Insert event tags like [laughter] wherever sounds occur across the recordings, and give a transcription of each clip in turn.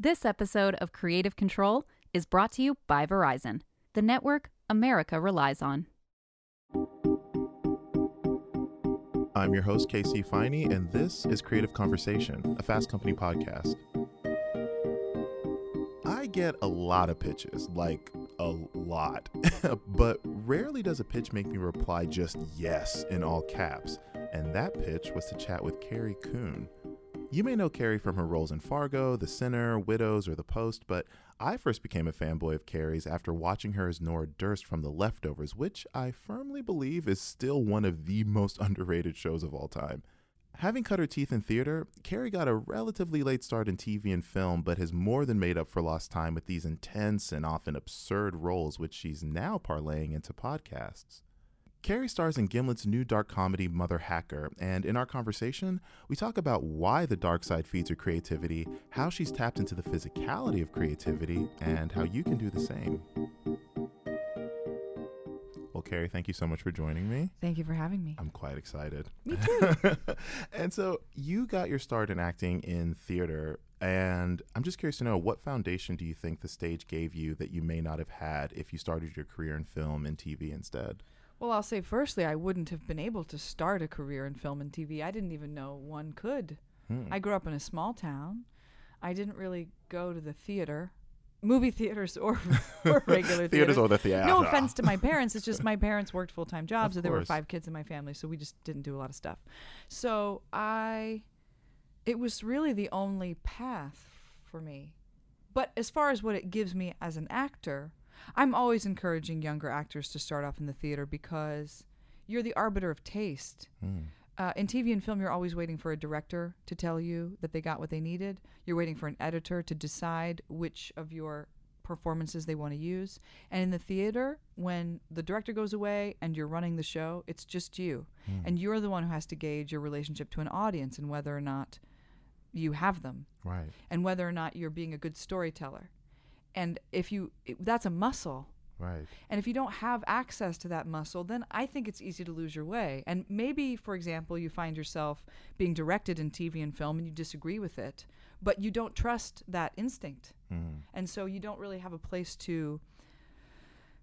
This episode of Creative Control is brought to you by Verizon, the network America relies on. I'm your host, KC Ifeanyi, and this is Creative Conversation, a Fast Company podcast. I get a lot of pitches, like a lot, [laughs] but rarely does a pitch make me reply just yes in all caps. And that pitch was to chat with Carrie Coon. You may know Carrie from her roles in Fargo, The Sinner, Widows, or The Post, but I first became a fanboy of Carrie's after watching her as Nora Durst from The Leftovers, which I firmly believe is still one of the [laughs] most underrated shows of all time. Having cut her teeth in theater, Carrie got a relatively late start in TV and film, but has more than made up for lost time with these intense and often absurd roles, which she's now parlaying into podcasts. Carrie stars in Gimlet's new dark comedy Mother Hacker, and in our conversation, we talk about why the dark side feeds her creativity, how she's tapped into the physicality of creativity, and how you can do the same. Well, Carrie, thank you so much for joining me. Thank you for having me. I'm quite excited. Me [laughs] too. and so, you got your start in acting in theater, and I'm just curious to know what foundation do you think the stage gave you that you may not have had if you started your career in film and TV instead? Well, I'll say firstly, I wouldn't have been able to start a career in film and TV. I didn't even know one could. Hmm. I grew up in a small town. I didn't really go to the theater, movie [laughs] theaters or, or [laughs] regular Theaters theaters. or the theater. No offense to my parents. It's just my parents worked full time jobs, and there were five kids in my family, so we just didn't do a lot of stuff. So I, it was really the only path for me. But as far as what it gives me as an actor, I'm always encouraging younger actors to start off in the theater because you're the arbiter of taste. Hmm. Uh, in TV and film, you're always waiting for a director to tell you that they got what they needed. You're waiting for an editor to decide which of your performances they want to use. And in the theater, when the director goes away and you're running the show, it's just you. Hmm. And you're the one who has to gauge your relationship to an audience and whether or not you have them Right. and whether or not you're being a good storyteller. And if you, it, that's a muscle. Right. And if you don't have access to that muscle, then I think it's easy to lose your way. And maybe, for example, you find yourself being directed in TV and film and you disagree with it, but you don't trust that instinct. Hmm. And so you don't really have a place to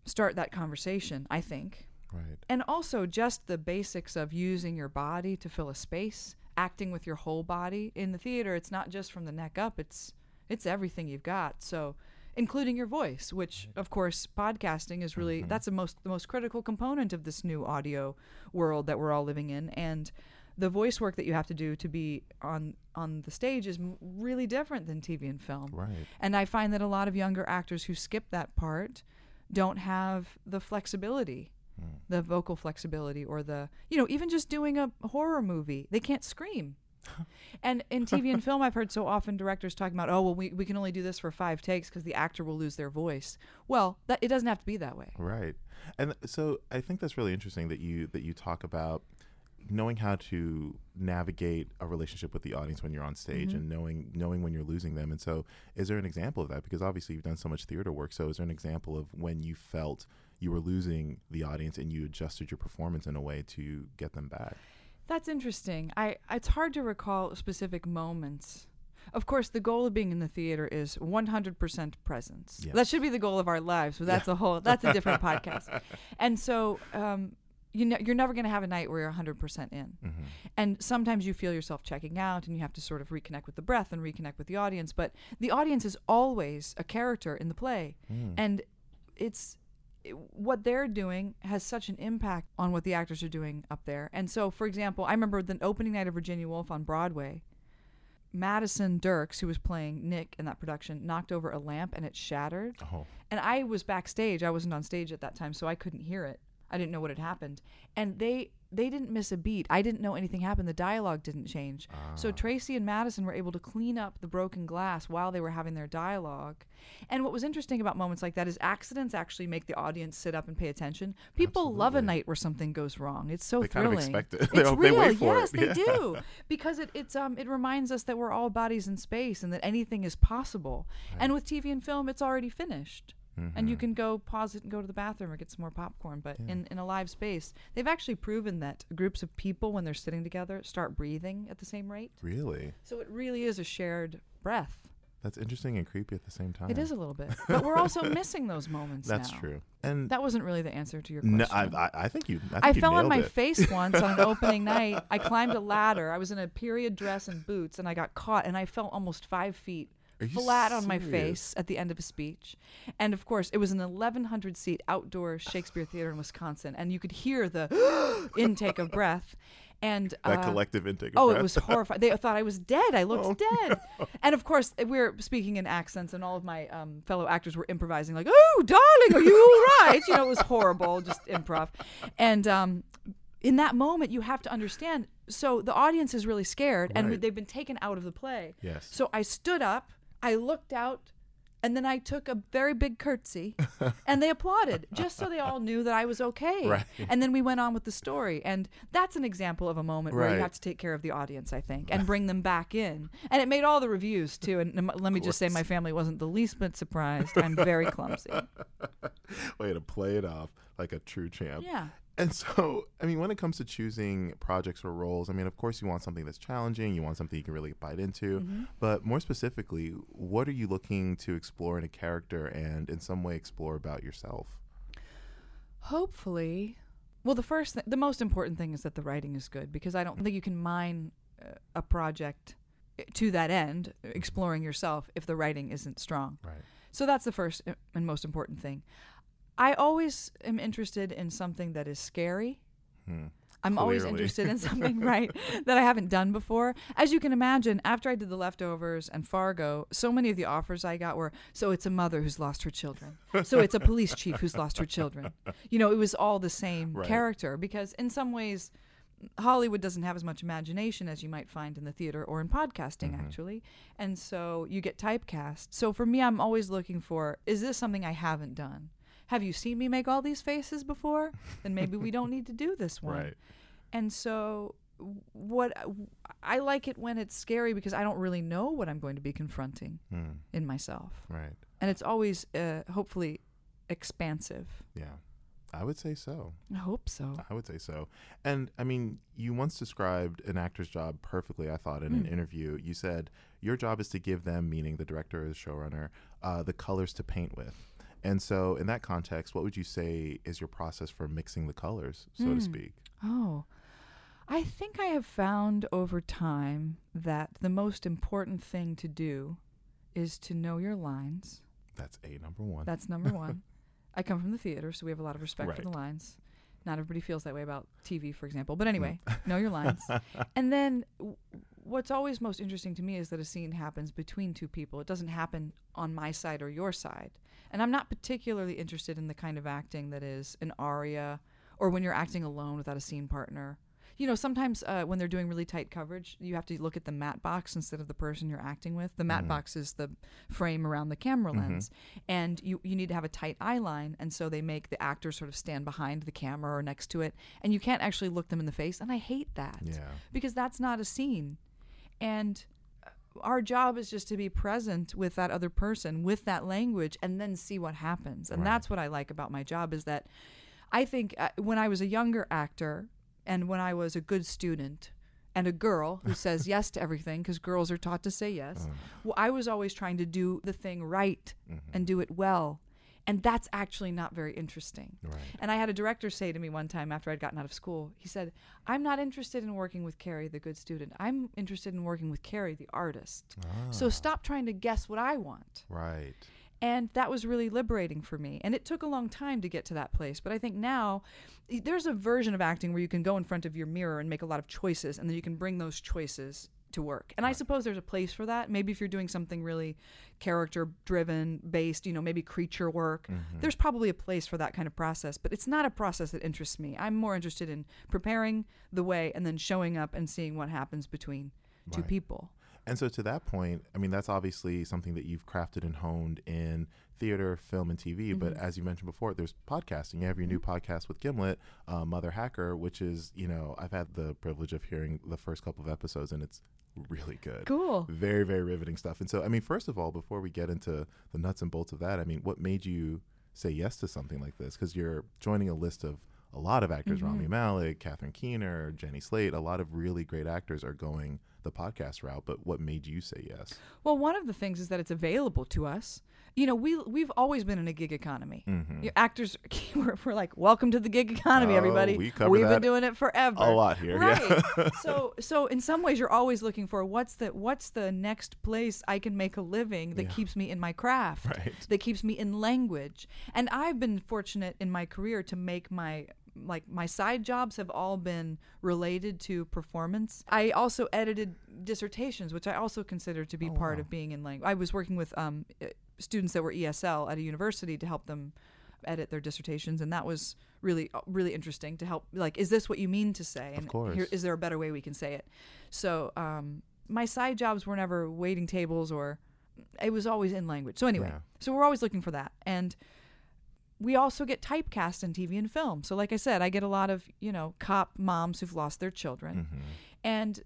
start that conversation, I think. Right. And also just the basics of using your body to fill a space, acting with your whole body. In the theater, it's not just from the neck up, it's it's everything you've got. So including your voice, which of course podcasting is really mm-hmm. that's the most the most critical component of this new audio world that we're all living in and the voice work that you have to do to be on on the stage is m- really different than TV and film. Right. And I find that a lot of younger actors who skip that part don't have the flexibility, hmm. the vocal flexibility, or the, you know, even just doing a horror movie, they can't scream. And in TV and film, I've heard so often directors talking about, oh, well, we, we can only do this for five takes because the actor will lose their voice. Well, that, it doesn't have to be that way. Right. And so I think that's really interesting that you that you talk about knowing how to navigate a relationship with the audience when you're on stage Mm-hmm. and knowing knowing when you're losing them. And so is there an example of that because obviously you've done so much theater work. So is there an example of when you felt you were losing the audience and you adjusted your performance in a way to get them back? That's interesting. I it's hard to recall specific moments. Of course, the goal of being in the theater is 100% presence. Yes. That should be the goal of our lives, but that's a whole that's a different [laughs] podcast. And so, um, you know, you're never going to have a night where you're 100% in. Mm-hmm. And sometimes you feel yourself checking out and you have to sort of reconnect with the breath and reconnect with the audience, but the audience is always a character in the play. Mm. And it's it- what they're doing has such an impact on what the actors are doing up there. And so, for example, I remember the opening night of Virginia Woolf on Broadway. Madison Dirks, who was playing Nick in that production, knocked over a lamp and it shattered. Oh. And I was backstage. I wasn't on stage at that time, so I couldn't hear it. I didn't know what had happened. And they they didn't miss a beat. I didn't know anything happened. The dialogue didn't change. So Tracy and Madison were able to clean up the broken glass while they were having their dialogue. And what was interesting about moments like that is accidents actually make the audience sit up and pay attention. People love a night where something goes wrong. It's so They kind of thrilling. expect it. [laughs] It's They- they real. wait for it. yes, they Yeah. do. Because it it's um it reminds us that we're all bodies in space and that anything is possible. And with TV and film, it's already finished. And Mm-hmm. you can go pause it and go to the bathroom or get some more popcorn. But in, in a live space, they've actually proven that groups of people, when they're sitting together, start breathing at the same rate. Really? So it really is a shared breath. That's interesting and creepy at the same time. It is a little bit, but we're also [laughs] missing those moments. That's now. true. And That wasn't really the answer to your question. no, I, I, I think you. I, think I you fell on my it. face [laughs] once on an opening night. I climbed a ladder. I was in a period dress and boots, and I got caught, and I fell almost five feet Are flat on my face at the end of a speech. And of course, it was an 1,100 seat outdoor Shakespeare theater in Wisconsin, and you could hear the [gasps] intake of breath. And That uh, collective intake. Of breath. Oh, breath. it was horrifying. They thought I was dead. I looked Oh, dead. And of course, we were speaking in accents, and all of my um, fellow actors were improvising, like, "Oh, darling, are you all [laughs] right?" You know, it was horrible, just improv. And um, in that moment, you have to understand. So the audience is really scared, and they've been taken out of the play. Yes. So I stood up, I looked out, and then I took a very big curtsy, [laughs] and they applauded, just so they all knew that I was okay. [laughs] Right. And then we went on with the story, and that's an example of a moment where you have to take care of the audience, I think, and bring them back in. And it made all the reviews too. And let me just say, my family wasn't the least bit surprised. I'm very clumsy. [laughs] Way to play it off like a true champ. Yeah. And so, I mean, when it comes to choosing projects or roles, I mean, of course, you want something that's challenging. You want something you can really bite into. Mm-hmm. But more specifically, what are you looking to explore in a character and in some way explore about yourself? Hopefully, well, the first, th- the most important thing is that the writing is good because I don't think you can mine uh, a project uh, to that end, exploring yourself, if the writing isn't strong. Right. So that's the first uh, and most important thing. I always am interested in something that is scary. Hmm. I'm always interested in something [laughs] right that I haven't done before. As you can imagine, after I did The Leftovers and Fargo, so many of the offers I got were so it's a mother who's lost her children. So it's a police chief who's lost her children. You know, it was all the same Right. character because in some ways Hollywood doesn't have as much imagination as you might find in the theater or in podcasting, Mm-hmm. actually. And so you get typecast. So for me, I'm always looking for is this something I haven't done? Have you seen me make all these faces before? Then maybe we don't need to do this [laughs] one. Right. And so what I like it when it's scary because I don't really know what I'm going to be confronting Hmm. in myself. Right. And it's always uh, hopefully expansive. Yeah. I would say so. I hope so. I would say so. And I mean, you once described an actor's job perfectly, I thought, in Mm. an interview. You said, Your job is to give them, meaning the director or the showrunner, uh, the colors to paint with. And so, in that context, what would you say is your process for mixing the colors, so to Mm. speak? Oh, I think I have found over time that the most important thing to do is to know your lines. That's A, number one. That's number one. [laughs] I come from the theater, so we have a lot of respect for the lines. Not everybody feels that way about TV, for example. But anyway, [laughs] know your lines. [laughs] And then w- what's always most interesting to me is that a scene happens between two people. It doesn't happen on my side or your side. And I'm not particularly interested in the kind of acting that is an aria or when you're acting alone without a scene partner. You know, sometimes uh, when they're doing really tight coverage, you have to look at the matte box instead of the person you're acting with. The matte box is the frame around the camera lens, and you you need to have a tight eye line, and so they make the actor sort of stand behind the camera or next to it, and you can't actually look them in the face. And I hate that yeah. because that's not a scene. And uh, our job is just to be present with that other person, with that language, and then see what happens. And Right. that's what I like about my job is that I think uh, when I was a younger actor and when I was a good student and a girl who [laughs] says yes to everything because girls are taught to say yes, well, I was always trying to do the thing right and do it well. And that's actually not very interesting. Right. And I had a director say to me one time after I'd gotten out of school, he said, I'm not interested in working with Carrie, the good student. I'm interested in working with Carrie, the artist. So ah. stop trying to guess what I want. Right. And that was really liberating for me. And it took a long time to get to that place. But I think now there's a version of acting where you can go in front of your mirror and make a lot of choices, and then you can bring those choices to work. And I suppose there's a place for that. Maybe if you're doing something really character driven, based, you know, maybe creature work, there's probably a place for that kind of process. But it's not a process that interests me. I'm more interested in preparing the way and then showing up and seeing what happens between two people. And so, to that point, I mean, that's obviously something that you've crafted and honed in theater, film, and TV. But Mm-hmm. as you mentioned before, there's podcasting. You have your new podcast with Gimlet, uh, Mother Hacker, which is, you know, I've had the privilege of hearing the first couple of episodes, and it's really good. Cool. Very, very riveting stuff. And so, I mean, first of all, before we get into the nuts and bolts of that, I mean, what made you say yes to something like this? Because you're joining a list of a lot of actors Mm-hmm. Rami Malek, Catherine Keener, Jenny Slate, a lot of really great actors are going the podcast route, but what made you say yes? Well, one of the things is that it's available to us. You know, we we've always been in a gig economy. Mhm. Your actors, [laughs] we're, we're like, welcome to the gig economy, Oh, everybody. we cover We've been doing it forever. A lot here, yeah. right? [laughs] so, so in some ways, you're always looking for what's the what's the next place I can make a living that Yeah. keeps me in my craft, Right. that keeps me in language. And I've been fortunate in my career to make my like my side jobs have all been related to performance. I also edited dissertations, which I also consider to be Oh, part wow. of being in language. I was working with um, students that were ESL at a university to help them edit their dissertations, and that was really uh, really interesting to help. Like, is this what you mean to say? And course. here, is there a better way we can say it? So um, my side jobs were never waiting tables or it was always in language. So anyway, Yeah. so we're always looking for that, and we also get typecast in TV and film. So like I said, I get a lot of you know cop moms who've lost their children, Mhm. and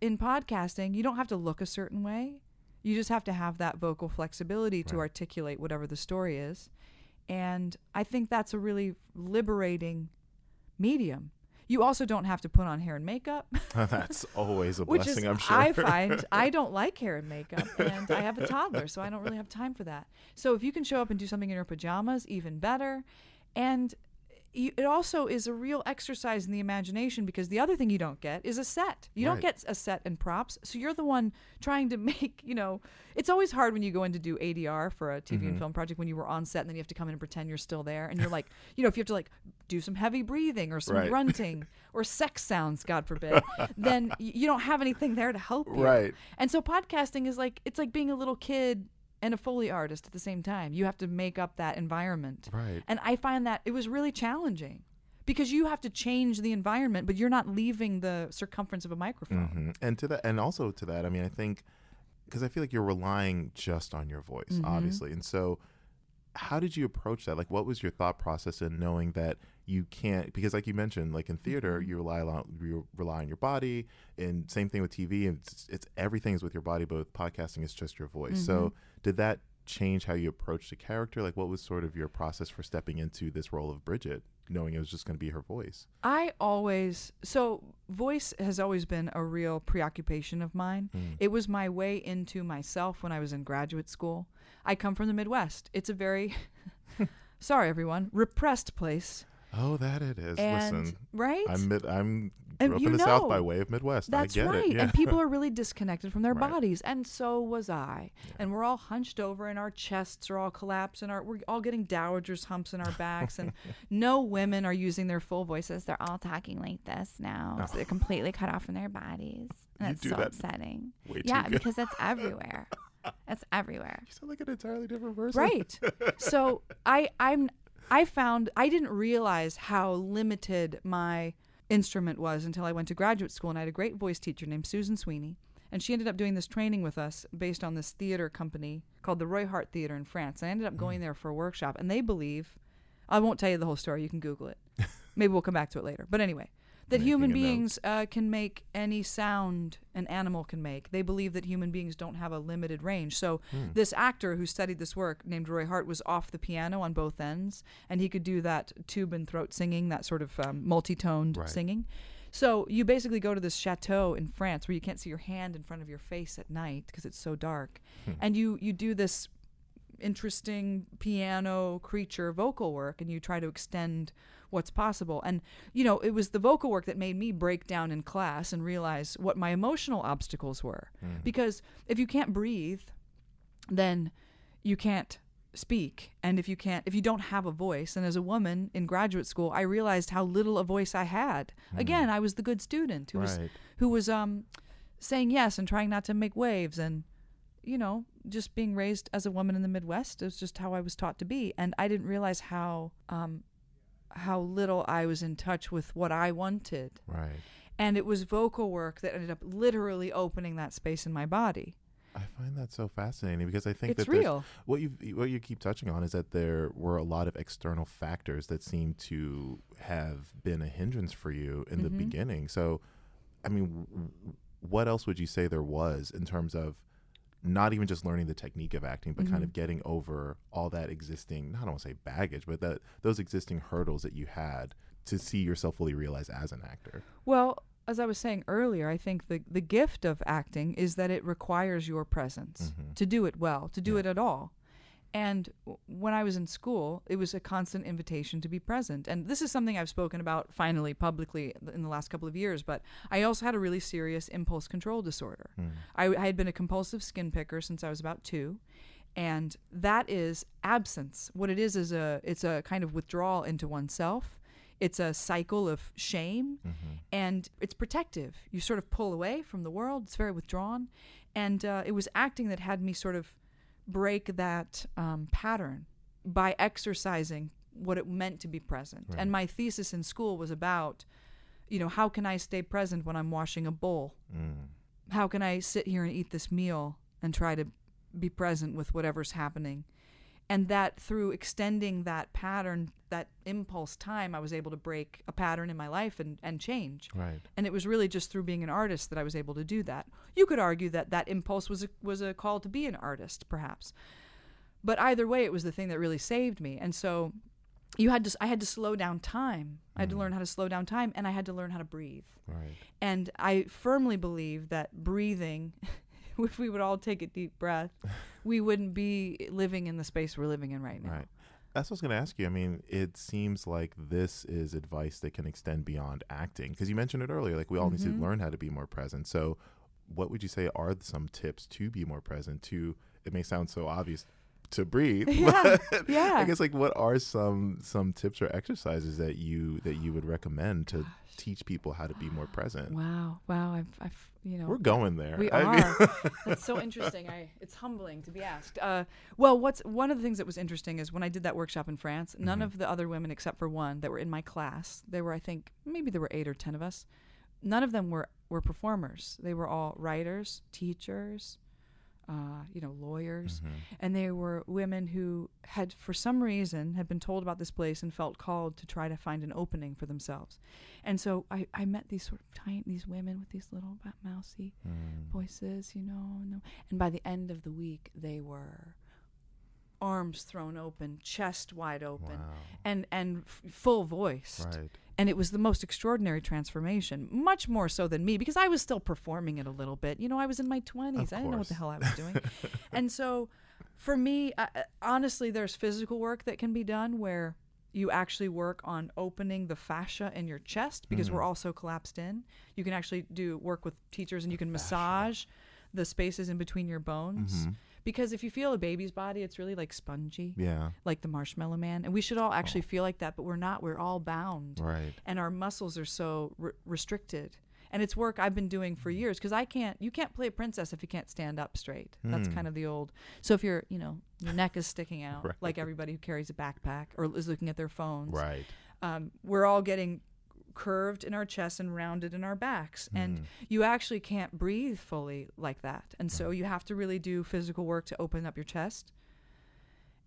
in podcasting, you don't have to look a certain way. You just have to have that vocal flexibility to articulate whatever the story is. And I think that's a really liberating medium. You also don't have to put on hair and makeup, [laughs] [laughs] That's always a blessing, I'm sure. I find [laughs] I don't like hair and makeup, and I have a toddler, so I don't really have time for that. So if you can show up and do something in your pajamas, even better. And it also is a real exercise in the imagination because the other thing you don't get is a set. You Right. don't get a set and props, so you're the one trying to [laughs] make. You know, it's always hard when you go in to do ADR for a TV Mm-hmm. and film project when you were on set and then you have to come in and pretend you're still there, and you're like, [laughs] you know, if you have to like do some heavy breathing or some Right. grunting [laughs] or sex sounds, God forbid, then you don't have anything there to help you. Right. And so podcasting is like it's like being a little kid and a foley artist at the same time. You have to make up that environment. Right. And I find that it was really challenging because you have to change the environment, but you're not leaving the circumference of a microphone. Mhm. And to that, and also to that, I mean, I think because I feel like you're relying just on your voice, Mm-hmm. obviously, and so how did you approach that? Like, what was your thought process in knowing that you can't? Because, like you mentioned, like in theater, Mm-hmm. you rely on you rely on your body, and same thing with TV. and It's, it's everything is with your body, but with podcasting, is just your voice. So, Mm-hmm. did that change how you approached the character? Like, what was sort of your process for stepping into this role of Bridget, knowing it was just going to be her voice? I always so voice has always been a real preoccupation of mine. Mm. It was my way into myself when I was in graduate school. I come from the Midwest. It's a very [laughs] sorry everyone, repressed place. Oh, that it is. And Listen, right? I'm mid, I'm And grew up you in the South know, by way of Midwest. That's I get right. it. Yeah. And people are really disconnected from their [laughs] Right. bodies. And so was I. And we're all hunched over and our chests are all collapsed and our we're all getting dowager's humps in our backs and [laughs] no women are using their full voices. They're all talking like this now. So they're oh. completely cut off from their bodies. And it's so that upsetting. Yeah, because that's everywhere. [laughs] It's everywhere. you sound like an entirely different person. Right. so I I'm I found I didn't realize how limited my instrument was until I went to graduate school and I had a great voice teacher named Susan Sweeney. And she ended up doing this training with us based on this theater company called the Roy Hart Theater in France. I ended up Mm. going there for a workshop and they believe I won't tell you the whole story, you can Google it. [laughs] Maybe we'll come back to it later. But anyway, that human beings uh, can make any sound an animal can make. They believe that human beings don't have a limited range. So Hmm. this actor who studied this work, named Roy Hart, was off the piano on both ends, and he could do that Tuvan throat singing, that sort of um, multi-toned Right. singing. So you basically go to this chateau in France where you can't see your hand in front of your face at night because it's so dark, Hmm. and you you do this interesting piano creature vocal work and you try to extend what's possible. And you know it was the vocal work that made me break down in class and realize what my emotional obstacles were. Because if you can't breathe then you can't speak. And if you can't if you don't have a voice and as a woman in graduate school i realized how little a voice i had. Again i was the good student who was who was um saying yes and trying not to make waves and you know just being raised as a woman in the midwest is just how i was taught to be. And i didn't realize how um how little i was in touch with what i wanted Right. and it was vocal work that ended up literally opening that space in my body I find that so fascinating because I think It's that real. What you what you keep touching on is that there were a lot of external factors that seem to have been a hindrance for you in the Mhm. beginning. So, I mean, what else would you say there was in terms of not even just learning the technique of acting, but kind Mhm. of getting over all that existing, I don't want to say baggage, but that those existing hurdles that you had to see yourself fully realized as an actor? Well, as I was saying earlier, I think the the gift of acting is that it requires your presence Mhm. to do it well, to do Yeah. it at all. And when I was in school, it was a constant invitation to be present. And this is something I've spoken about finally publicly in the last couple of years. But I also had a really serious impulse control disorder. Mm. I, I had been a compulsive skin picker since I was about two, and that is absence. What it is is a it's a kind of withdrawal into oneself. It's a cycle of shame, Mhm. and it's protective. You sort of pull away from the world. It's very withdrawn, and uh, it was acting that had me sort of break that um, pattern by exercising what it meant to be present. Right. And my thesis in school was about, you know, how can I stay present when I'm washing a bowl? Mm. how can I sit here and eat this meal and try to be present with whatever's happening? And that through extending that pattern, that impulse time, I was able to break a pattern in my life and, and change. Right. And it was really just through being an artist that I was able to do that. You could argue that that impulse was a, was a call to be an artist, perhaps. But either way, it was the thing that really saved me. And so you had to, I had to slow down time. I had to Mhm. learn how to slow down time and I had to learn how to breathe. Right. And I firmly believe that breathing, [laughs] if we would all take a deep breath, [laughs] we wouldn't be living in the space we're living in right now. Right. That's what I was going to ask you. I mean, it seems like this is advice that can extend beyond acting because you mentioned it earlier. Like we all need Mhm. to learn how to be more present. So, what would you say are some tips to be more present? To it may sound so obvious to breathe, [laughs] Yeah, yeah. I guess like what are some some tips or exercises that you that you would recommend to teach people how to be more present? Wow, wow, I've, I've you know, We're going there. We I mean- are. [laughs] That's so interesting. I it's humbling to be asked. Uh, well, what's one of the things that was interesting is when I did that workshop in France, none Mhm. of the other women except for one that were in my class, there were I think maybe there were 8 or 10 of us. None of them were were performers. They were all writers, teachers, uh, you know, lawyers, Mhm. and they were women who had for some reason had been told about this place and felt called to try to find an opening for themselves. And so I, I met these sort of tiny these women with these little mousy Mm. voices, you know, and, and by the end of the week, they were arms thrown open, chest wide open, Wow. and and f- full voiced. Right. And it was the most extraordinary transformation, much more so than me, because I was still performing it a little bit. You know, I was in my twenties. Of I didn't know what the hell I was doing, [laughs] and so for me, uh, honestly, there's physical work that can be done where you actually work on opening the fascia in your chest because Mhm. we're all so collapsed in. You can actually do work with teachers and you can fascia. massage the spaces in between your bones. Mhm. Because if you feel a baby's body, it's really like spongy, Yeah. like the marshmallow man. And we should all actually feel like that, but we're not. We're all bound Right. and our muscles are so re- restricted. And it's work I've been doing for years because I can't. You can't play a princess if you can't stand up straight. That's Hmm. kind of the old. So if you're, you know, your neck is sticking [laughs] out, Right. like everybody who carries a backpack or is looking at their phones. Right. Um, we're all getting curved in our chests and rounded in our backs, and Mm. you actually can't breathe fully like that. And so you have to really do physical work to open up your chest.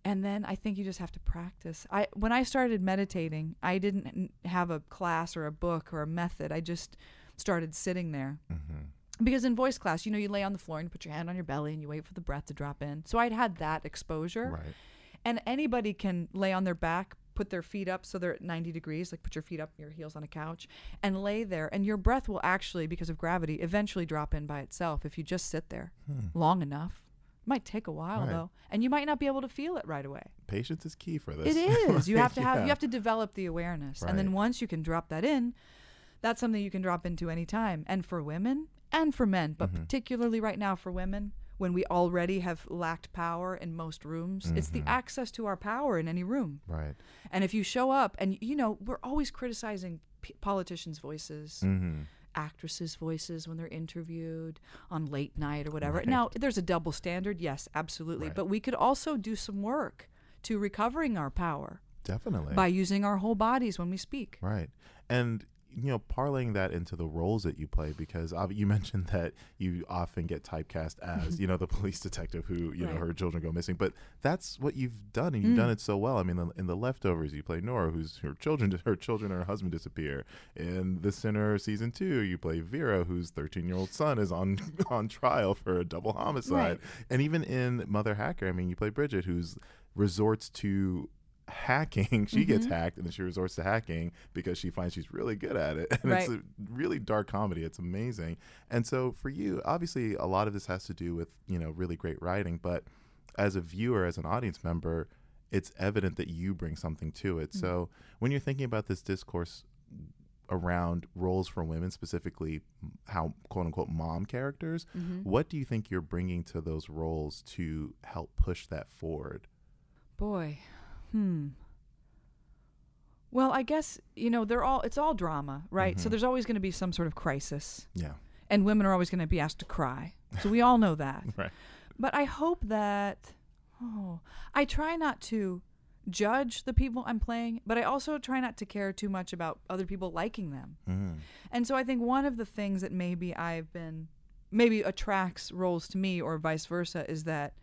And then I think you just have to practice. I when I started meditating, I didn't have a class or a book or a method. I just started sitting there. Mhm. Because in voice class, you know, you lay on the floor and you put your hand on your belly and you wait for the breath to drop in. So I'd had that exposure. Right. And anybody can lay on their back, put their feet up so they're at 90 degrees, like put your feet up, your heels on a couch, and lay there. And your breath will actually, because of gravity, eventually drop in by itself if you just sit there Hmm. long enough. It might take a while Right. though, and you might not be able to feel it right away. Patience is key for this. It [laughs] is. You have to have Yeah. you have to develop the awareness, and then once you can drop that in, that's something you can drop into any time. And for women and for men, but Mhm. particularly right now for women, when we already have lacked power in most rooms, it's the Mhm. access to our power in any room. Right. And if you show up, and you know, we're always criticizing p- politicians' voices, Mm-hmm. actresses' voices when they're interviewed on late night or whatever. Right. Now, there's a double standard, yes, absolutely. Right. But we could also do some work to recovering our power Definitely. by using our whole bodies when we speak. Right. And you know, parlaying that into the roles that you play, because you [laughs] mentioned that you often get typecast as, you know, the police detective who, you know, her children go missing. But that's what you've done, and you've done Mm. it so well. I mean, in- in the leftovers, you play Nora, who's her children, [laughs] her children, and her husband disappear. In The Sinner season two, you play Vera, whose thirteen-year-old son is on [laughs] on trial for a double homicide. Right. And even in Mother Hacker, I mean, you play Bridget, who's resorts to hacking. [laughs] She gets Mm-hmm. hacked, and then she resorts to hacking because she finds she's really good at it. [laughs] And it's a really dark comedy. It's amazing. And so for you, obviously, a lot of this has to do with you know really great writing, but as a viewer, as an audience member, it's evident that you bring something to it. So when you're thinking about this discourse around roles for women, specifically how quote unquote mom characters, Mm-hmm. what do you think you're bringing to those roles to help push that forward? Boy, hmm. Well, I guess you know they're all. It's all drama, right? So Mhm. there's always going to be some sort of crisis, Yeah. and women are always going to be asked to cry. So we all know that. [laughs] Right. But I hope that. Oh, I try not to judge the people I'm playing, but I also try not to care too much about other people liking them. Mm. And so I think one of the things that maybe I've been maybe attracts roles to me or vice versa is that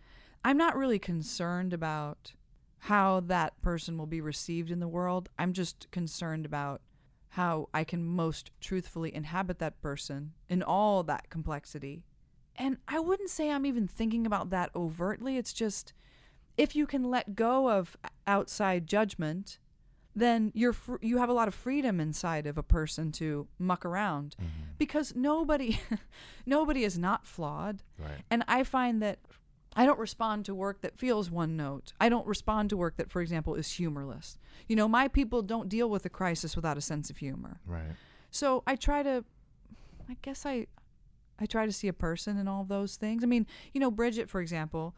I'm not really concerned about how that person will be received in the world. I'm just concerned about how I can most truthfully inhabit that person in all that complexity. And I wouldn't say I'm even thinking about that overtly. It's just if you can let go of outside judgment, then you're fr- you have a lot of freedom inside of a person to muck around mm-hmm. because nobody [laughs] nobody is not flawed. Right. And I find that I don't respond to work that feels one note. I don't respond to work that, for example, is humorless. You know, my people don't deal with a crisis without a sense of humor. Right. So I try to, I guess I, I try to see a person in all those things. I mean, you know, Bridget, for example,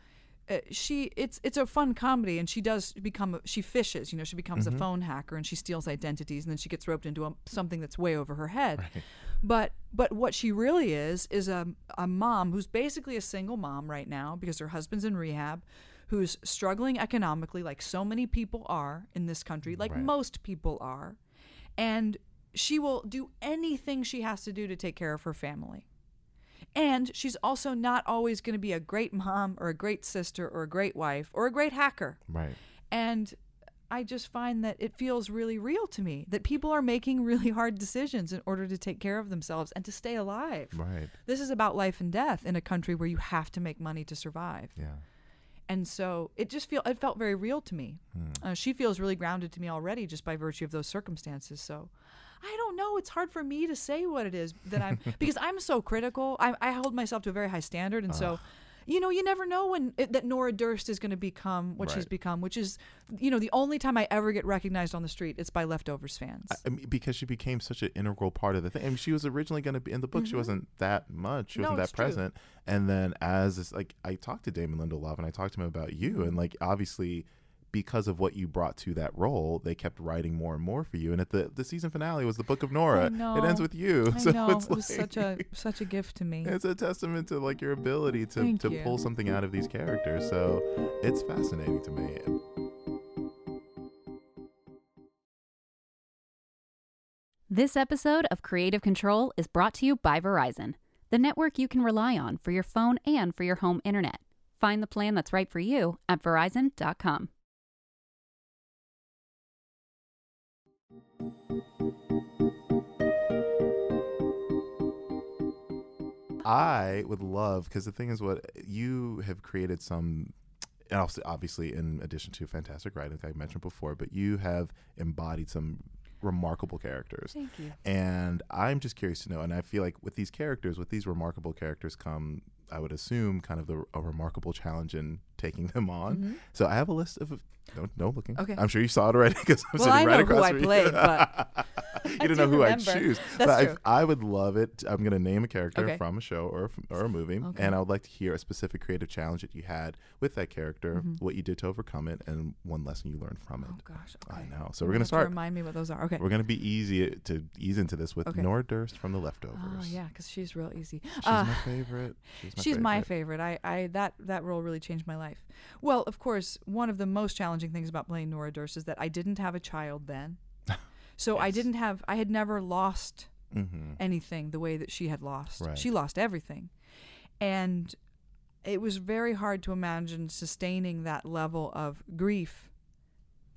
uh, she it's it's a fun comedy, and she does become a, she phishes. You know, she becomes a phone hacker, and she steals identities, and then she gets roped into a, something that's way over her head. But but what she really is is a a mom who's basically a single mom right now because her husband's in rehab, who's struggling economically like so many people are in this country, like Right. most people are, and she will do anything she has to do to take care of her family. And she's also not always going to be a great mom or a great sister or a great wife or a great hacker. Right. And I just find that it feels really real to me that people are making really hard decisions in order to take care of themselves and to stay alive. Right. This is about life and death in a country where you have to make money to survive. Yeah. And so it just feel it felt very real to me. Uh, she feels really grounded to me already just by virtue of those circumstances. So I don't know. It's hard for me to say what it is that I'm [laughs] because I'm so critical. I, I hold myself to a very high standard, and so. You know, you never know when it, that Nora Durst is going to become what she's become, which is, you know, the only time I ever get recognized on the street. It's by leftovers fans. I, I mean, because she became such an integral part of the thing. I mean, she was originally going to be in the book. She wasn't that much. She Mm-hmm. No, wasn't it's that true. present. And then as this, like, I talked to Damon Lindelof and I talked to him about you, Mm-hmm. and like, obviously, because of what you brought to that role, they kept writing more and more for you. And at the the season finale was the Book of Nora. It ends with you. I [laughs] so know it's it was like, such a [laughs] such a gift to me. It's a testament to like your ability to, Thank to you. pull something out of these characters. So it's fascinating to me. This episode of Creative Control is brought to you by Verizon, the network you can rely on for your phone and for your home internet. Find the plan that's right for you at verizon.com. I would love because the thing is, what you have created some, and also obviously in addition to fantastic writing, like I mentioned before, but you have embodied some remarkable characters. Thank you. And I'm just curious to know, and I feel like with these characters, with these remarkable characters, come I would assume kind of the a remarkable challenge in taking them on. So I have a list of no, no looking. Mm-hmm. Okay. I'm sure you saw it already [laughs] because I'm Well, sitting I right know who across I from you. played, but [laughs] you I didn't know who I choose. That's but true. I, I would love it. I'm going to name a character Okay. from a show or a or a movie, Okay. and I would like to hear a specific creative challenge that you had with that character, what you did to overcome it, and one lesson you learned from it. Mm-hmm. oh gosh, I know. So we're going to start. Remind me what those are. Okay. We're going to be easy to ease into this with Okay. Nora Durst from The Leftovers. Oh yeah, because she's real easy. She's Uh, my favorite. She's my She's favorite. my favorite. I, I that that role really changed my life. Well, of course, one of the most challenging things about playing Nora Durst is that I didn't have a child then. [laughs] So I didn't have I had never lost Mhm. anything the way that she had lost. Right. She lost everything. And it was very hard to imagine sustaining that level of grief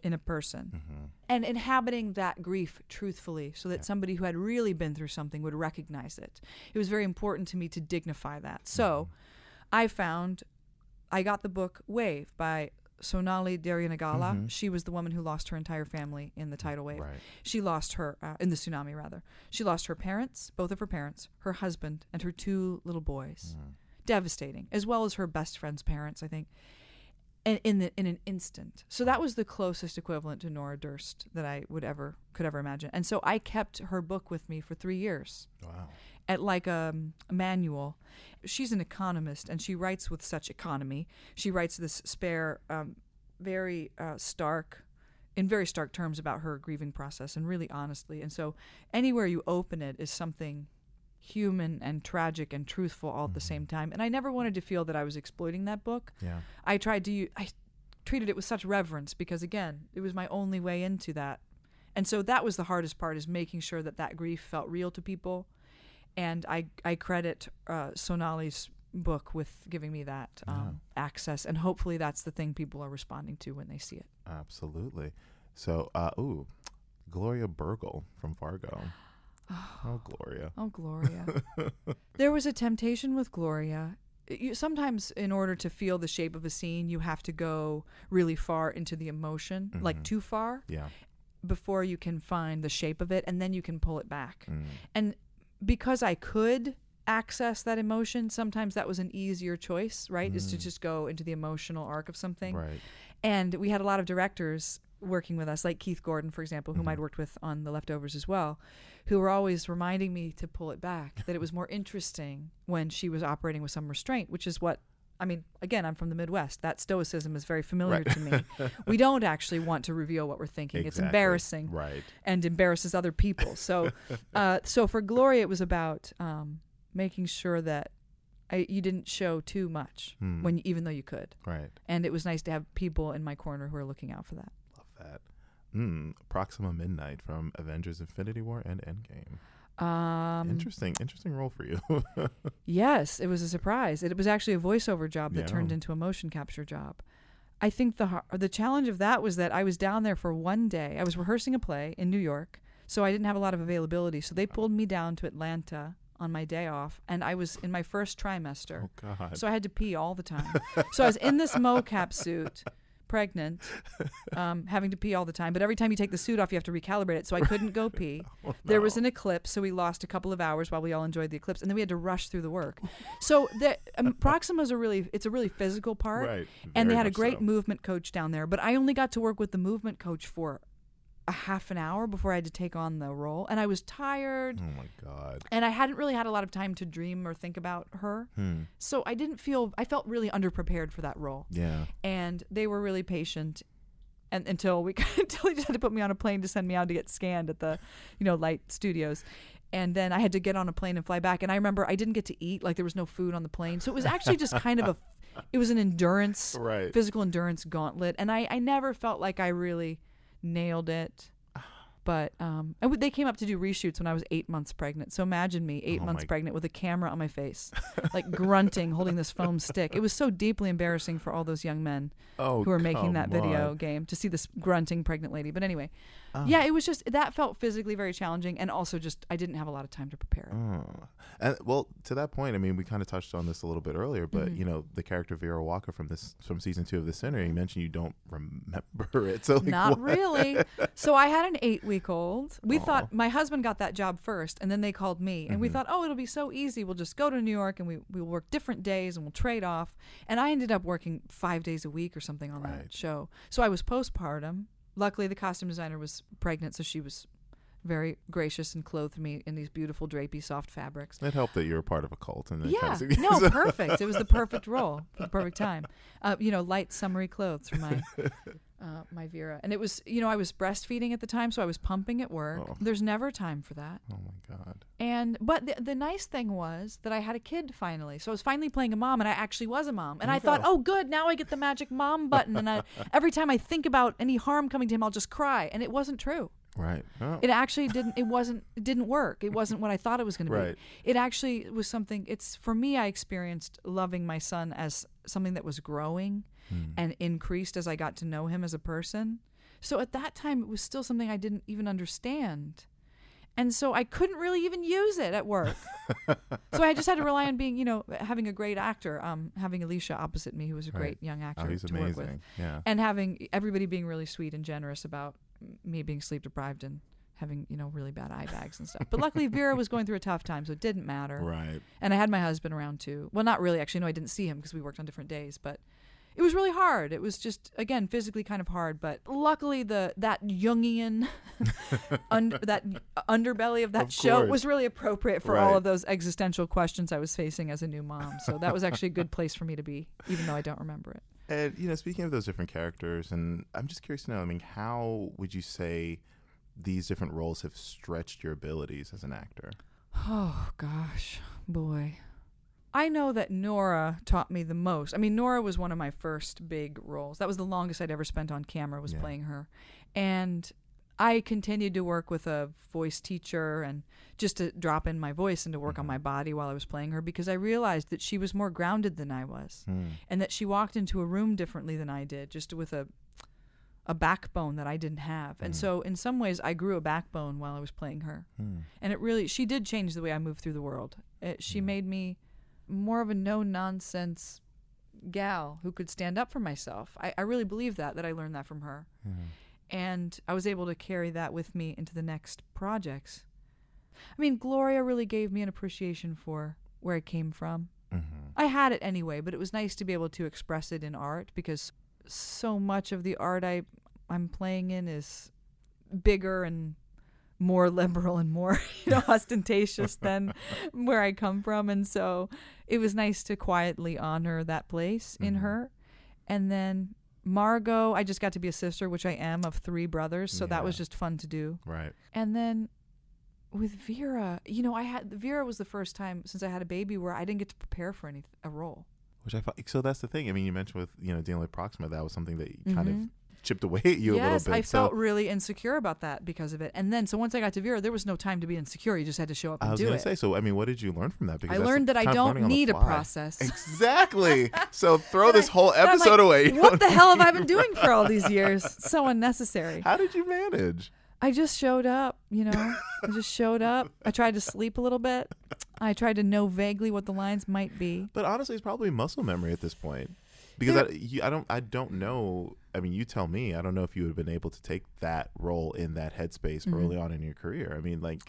in a person Mhm. and inhabiting that grief truthfully so that somebody who had really been through something would recognize it. It was very important to me to dignify that. So I found I got the book Wave by Sonali Deraniyagala. Mhm. She was the woman who lost her entire family in the tidal wave. Right. She lost her uh, in the tsunami rather. She lost her parents, both of her parents, her husband, and her two little boys. Mm. Devastating, as well as her best friend's parents, I think. In in, the, in an instant. So that was the closest equivalent to Nora Durst that I would ever could ever imagine. And so I kept her book with me for three years Wow. at like a, a manual. She's an economist and she writes with such economy. She writes this spare, um, very uh, stark, in very stark terms about her grieving process and really honestly. And so anywhere you open it is something human and tragic and truthful all at the same time. And I never wanted to feel that I was exploiting that book. Yeah. I tried to I treated it with such reverence because again, it was my only way into that. And so that was the hardest part is making sure that that grief felt real to people. And I I credit uh, Sonali's book with giving me that um, access and hopefully that's the thing people are responding to when they see it. Absolutely. So, uh, ooh, Gloria Burgle from Fargo. [sighs] Oh, Gloria. Oh, Gloria. [laughs] there was a temptation with Gloria. You, sometimes, in order to feel the shape of a scene, you have to go really far into the emotion, like Mhm. too far. Yeah. before you can find the shape of it and then you can pull it back. Mm. And because I could access that emotion, sometimes that was an easier choice, right? Is to Mm. just go into the emotional arc of something. Right. And we had a lot of directors working with us, like Keith Gordon, for example, whom Mhm. I'd worked with on The Leftovers as well, who were always reminding me to pull it back, that it was more interesting when she was operating with some restraint, which is what. I mean, again, I'm from the Midwest. That stoicism is very familiar Right. to me. [laughs] we don't actually want to reveal what we're thinking. It's embarrassing Right. and embarrasses other people. So, [laughs] uh, so for Gloria, it was about um, making sure that I, you didn't show too much Hmm. when, even though you could. Right. And it was nice to have people in my corner who are looking out for that. That. Mm. Proxima Midnight from Avengers Infinity War and Endgame. Um, interesting. Interesting role for you. [laughs] Yes, it was a surprise. It was actually a voiceover job that Yeah. turned into a motion capture job. I think the the challenge of that was that I was down there for one day. I was rehearsing a play in New York, so I didn't have a lot of availability. So they pulled me down to Atlanta on my day off, and I was in my first trimester. oh, God. So I had to pee all the time. so I was in this mocap suit, pregnant, [laughs] um, having to pee all the time. But every time you take the suit off, you have to recalibrate it. So I [laughs] couldn't go pee. [laughs] Oh, There was an eclipse, so we lost a couple of hours while we all enjoyed the eclipse, and then we had to rush through the work. So the um, Proxima's a really it's a really physical part, Right. and they had a great so. movement coach down there. But I only got to work with the movement coach for a half an hour before I had to take on the role, and I was tired. Oh my God. And I hadn't really had a lot of time to dream or think about her. Hmm. So I didn't feel I felt really underprepared for that role. Yeah. And they were really patient and until we [laughs] until they just had to put me on a plane to send me out to get scanned at the, you know, light studios. And then I had to get on a plane and fly back. And I remember I didn't get to eat, like there was no food on the plane. So it was actually just kind of a [laughs] it was an endurance Right. physical endurance gauntlet. And I, I never felt like I really nailed it. But um, and they came up to do reshoots when I was eight months pregnant. So imagine me eight Oh months my- pregnant with a camera on my face, [laughs] like grunting, holding this foam stick. It was so deeply embarrassing for all those young men Oh, who were making that come video on. game to see this grunting pregnant lady. But anyway, Oh. yeah, it was just that felt physically very challenging, and also just I didn't have a lot of time to prepare. Oh. And well, to that point, I mean, we kind of touched on this a little bit earlier, but Mhm. you know, the character Vera Walker from this from season two of The Sinner, you mentioned you don't remember [laughs] it. So like, Not what? really. So I had an eight week old. We Aw. thought my husband got that job first, and then they called me, and we Mhm. thought, oh, it'll be so easy. We'll just go to New York, and we we'll work different days, and we'll trade off. And I ended up working five days a week or something on Right. that show. So I was postpartum. Luckily, the costume designer was pregnant, so she was very gracious and clothed me in these beautiful drapey soft fabrics. It helped that you were part of a cult, and Yeah, no, [laughs] perfect. It was the perfect role, for the perfect time. Uh, you know, light summery clothes for my uh, my Vera, and it was you know I was breastfeeding at the time, so I was pumping at work. Oh. There's never time for that. Oh my god. And but the, the nice thing was that I had a kid finally, so I was finally playing a mom, and I actually was a mom. And I you thought, oh, good, now I get the magic mom [laughs] button, and I, every time I think about any harm coming to him, I'll just cry. And it wasn't true. Right. Oh. It actually didn't. It wasn't. It didn't work. It wasn't what I thought it was going to be. It actually was something. It's for me. I experienced loving my son as something that was growing Hmm. and increased as I got to know him as a person. So at that time, it was still something I didn't even understand. And so I couldn't really even use it at work. [laughs] so I just had to rely on being, you know, having a great actor, um, having Elisha opposite me, who was a Right. great young actor Oh, he's to work with, amazing. Yeah. and having everybody being really sweet and generous about me being sleep deprived and having, you know, really bad eye bags and stuff. But luckily Vera was going through a tough time, so it didn't matter. Right. And I had my husband around too. Well, not really. Actually, no, I didn't see him because we worked on different days. But it was really hard. It was just again physically kind of hard. But luckily, the that Jungian, [laughs] under, that underbelly of that Of show was really appropriate for all of those existential questions I was facing as a new mom. So that was actually a good place for me to be, even though I don't remember it. And you know, speaking of those different characters, and I'm just curious to know. I mean, how would you say these different roles have stretched your abilities as an actor? [sighs] Oh gosh, boy. I know that Nora taught me the most. I mean, Nora was one of my first big roles. That was the longest I'd ever spent on camera was Yeah. playing her. And I continued to work with a voice teacher and just to drop in my voice and to work on Mhm. my body while I was playing her because I realized that she was more grounded than I was Hmm. and that she walked into a room differently than I did, just with a a backbone that I didn't have. And Mm. so in some ways I grew a backbone while I was playing her Hmm. and it really she did change the way I moved through the world. It, she made me more of a no nonsense gal who could stand up for myself. I, I really believe that that I learned that from her, Hmm. and I was able to carry that with me into the next projects. I mean, Gloria really gave me an appreciation for where I came from. Mhm. I had it anyway, but it was nice to be able to express it in art because so much of the art I I'm playing in is bigger and more liberal and more [laughs] you know ostentatious [laughs] than where I come from and so it was nice to quietly honor that place in Mhm. her and then Margot I just got to be a sister which I am of three brothers so that was just fun to do Right. and then with Vera, you know, I had Vera was the first time since I had a baby where I didn't get to prepare for any a role. Which I thought, so that's the thing. I mean, you mentioned with you know dealing with Proxima, that was something that kind Mhm. of chipped away at you a little yes, bit. I so felt really insecure about that because of it. And then, so once I got to Vera, there was no time to be insecure. You just had to show up I and was do going it. to say. So I mean, what did you learn from that? I learned that I don't learning on the need a process. [laughs] [laughs] Exactly. so throw this whole I'm like, episode away. You what the hell have I been doing for all these years? [laughs] So unnecessary. How did you manage? I just showed up, you know. I just showed up. I tried to sleep a little bit. I tried to know vaguely what the lines might be. But honestly, it's probably muscle memory at this point, because I, you, I don't, I don't know. I mean, you tell me. I don't know if you would have been able to take that role in that headspace Mhm. early on in your career. I mean, like,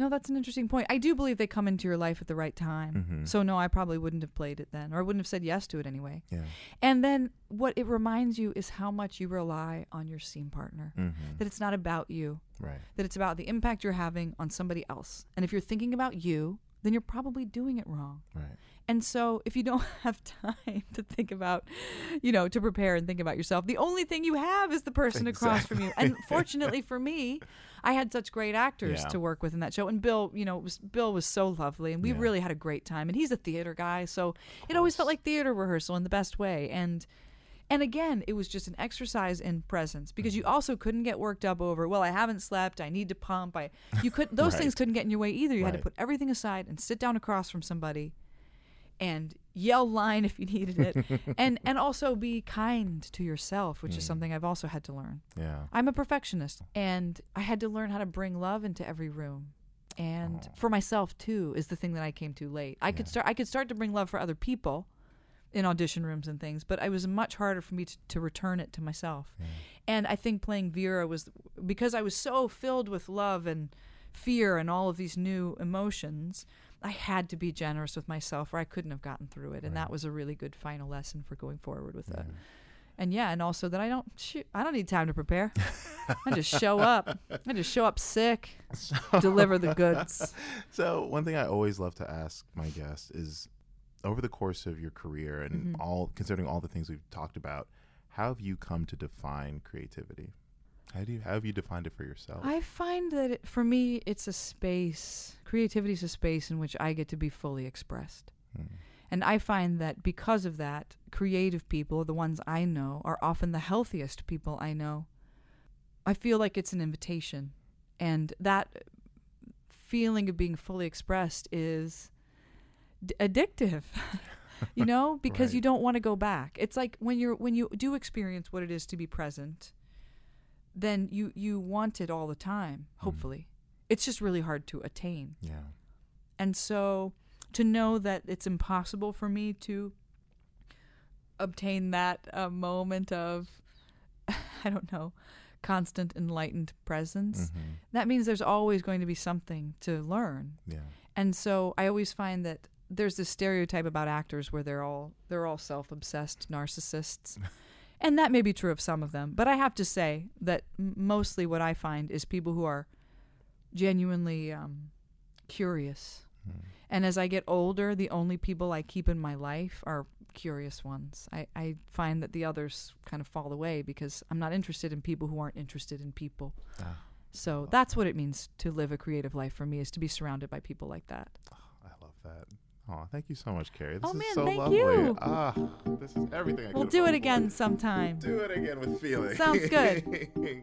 No, that's an interesting point. I do believe they come into your life at the right time. Mhm. So no, I probably wouldn't have played it then, or I wouldn't have said yes to it anyway. yeah, And then what it reminds you is how much you rely on your scene partner. hmm That it's not about you. right, That it's about the impact you're having on somebody else. And if you're thinking about you, then you're probably doing it wrong. right. And so if you don't [laughs] have time to think about, you know, to prepare and think about yourself, the only thing you have is the person across from you. And [laughs] fortunately for me, I had such great actors Yeah. to work with in that show. And Bill, you know, was Bill was so lovely and we Yeah. really had a great time. And he's a theater guy, so it always felt like theater rehearsal in the best way. And and again, it was just an exercise in presence because Mm-hmm. you also couldn't get worked up over, well, I haven't slept, I need to pump. I you could [laughs] those Right. things couldn't get in your way either. You had to put everything aside and sit down across from somebody and yell line if you needed it. [laughs] And and also be kind to yourself which is Mm. something i've also had to learn. Yeah, i'm a perfectionist and i had to learn how to bring love into every room. And for myself too is the thing that i came to late. I could start i could start to bring love for other people in audition rooms and things but it was much harder for me to, to return it to myself. Yeah. and I think playing Vera was because I was so filled with love and fear and all of these new emotions. I had to be generous with myself, or I couldn't have gotten through it. And that was a really good final lesson for going forward with yeah. it. And yeah, and also that I don't shoot, I don't need time to prepare. I just show [laughs] up. I just show up sick, deliver the goods. [laughs] So one thing I always love to ask my guests is, over the course of your career and Mhm. all considering all the things we've talked about, how have you come to define creativity? How do you how have you defined it for yourself? I find that it, for me, it's a space. Creativity is a space in which I get to be fully expressed. Hmm. And I find that because of that, creative people, the ones I know, are often the healthiest people I know. I feel like it's an invitation. And that feeling of being fully expressed is d- addictive. [laughs] you know, [laughs] because you don't want to go back. It's like when you're when you do experience what it is to be present, then you you want it all the time, Mm. hopefully. it's just really hard to attain. Yeah. And so to know that it's impossible for me to obtain that uh, moment of, [laughs] I don't know, constant enlightened presence, Mhm. that means there's always going to be something to learn. Yeah. And so I always find that there's this stereotype about actors where they're all they're all self-obsessed narcissists. [laughs] and that may be true of some of them, but I have to say that mostly what I find is people who are genuinely um, curious. Hmm. And as I get older, the only people I keep in my life are curious ones. I, I find that the others kind of fall away because I'm not interested in people who aren't interested in people. Ah, So that's what it means to live a creative life for me is to be surrounded by people like that. Oh, I love that. Oh, thank you so much, Carrie. This Oh, is man, so thank lovely. you. Ah, this is everything I We'll do it again for. sometime. Do it again with feeling. Sounds good. [laughs]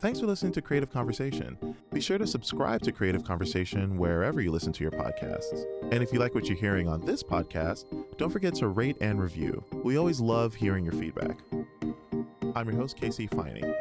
Thanks for listening to Creative Conversation. Be sure to subscribe to Creative Conversation wherever you listen to your podcasts. And if you like what you're hearing on this podcast, don't forget to rate and review. We always love hearing your feedback. I'm your host, KC Ifeanyi.